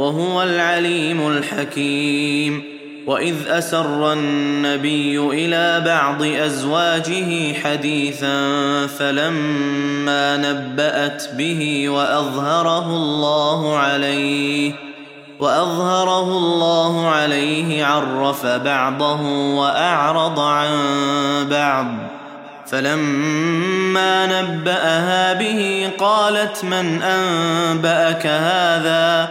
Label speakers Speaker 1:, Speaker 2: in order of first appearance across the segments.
Speaker 1: وهو العليم الحكيم واذ اسر النبي الى بعض ازواجه حديثا فلما نبات به واظهره الله عليه واظهره الله عليه عرف بعضه واعرض عن بعض فلما نباها به قالت من انباك هذا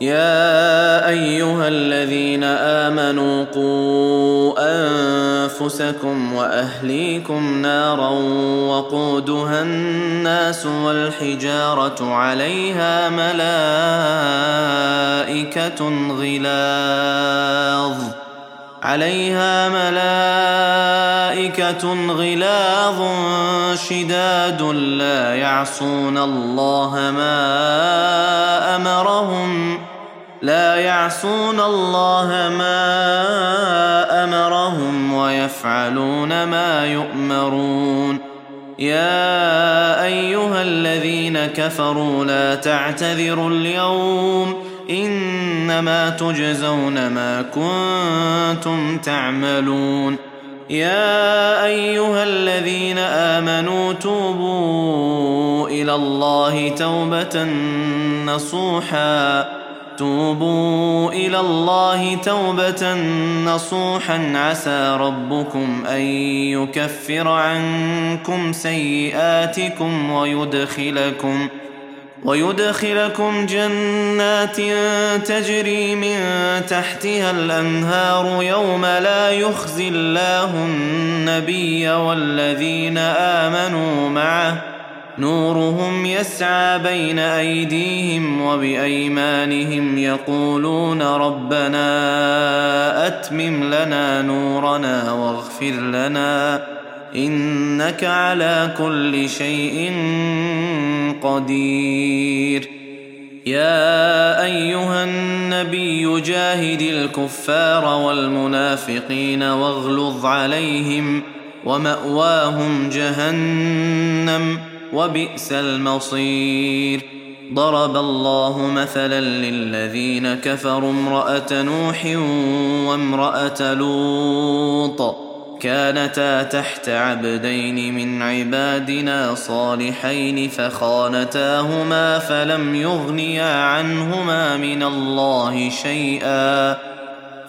Speaker 1: يا ايها الذين امنوا قوا انفسكم واهليكم نارا وقودها الناس والحجاره عليها ملائكه غلاظ عليها ملائكة غلاظ شداد لا يعصون الله ما أمرهم لا يعصون الله ما امرهم ويفعلون ما يؤمرون يا ايها الذين كفروا لا تعتذروا اليوم انما تجزون ما كنتم تعملون يا ايها الذين امنوا توبوا الى الله توبه نصوحا توبوا الى الله توبه نصوحا عسى ربكم ان يكفر عنكم سيئاتكم ويدخلكم ويدخلكم جنات تجري من تحتها الانهار يوم لا يخزي الله النبي والذين امنوا معه نورهم يسعى بين أيديهم وبأيمانهم يقولون ربنا أتمم لنا نورنا واغفر لنا إنك على كل شيء قدير يا أيها النبي جاهد الكفار والمنافقين واغلظ عليهم ومأواهم جهنم ۖ وبئس المصير ضرب الله مثلا للذين كفروا امراه نوح وامراه لوط كانتا تحت عبدين من عبادنا صالحين فخانتاهما فلم يغنيا عنهما من الله شيئا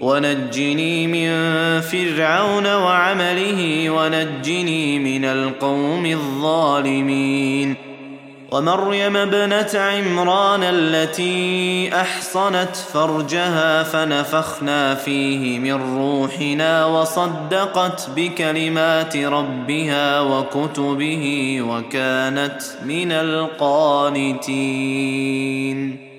Speaker 1: ونجني من فرعون وعمله ونجني من القوم الظالمين ومريم ابنه عمران التي احصنت فرجها فنفخنا فيه من روحنا وصدقت بكلمات ربها وكتبه وكانت من القانتين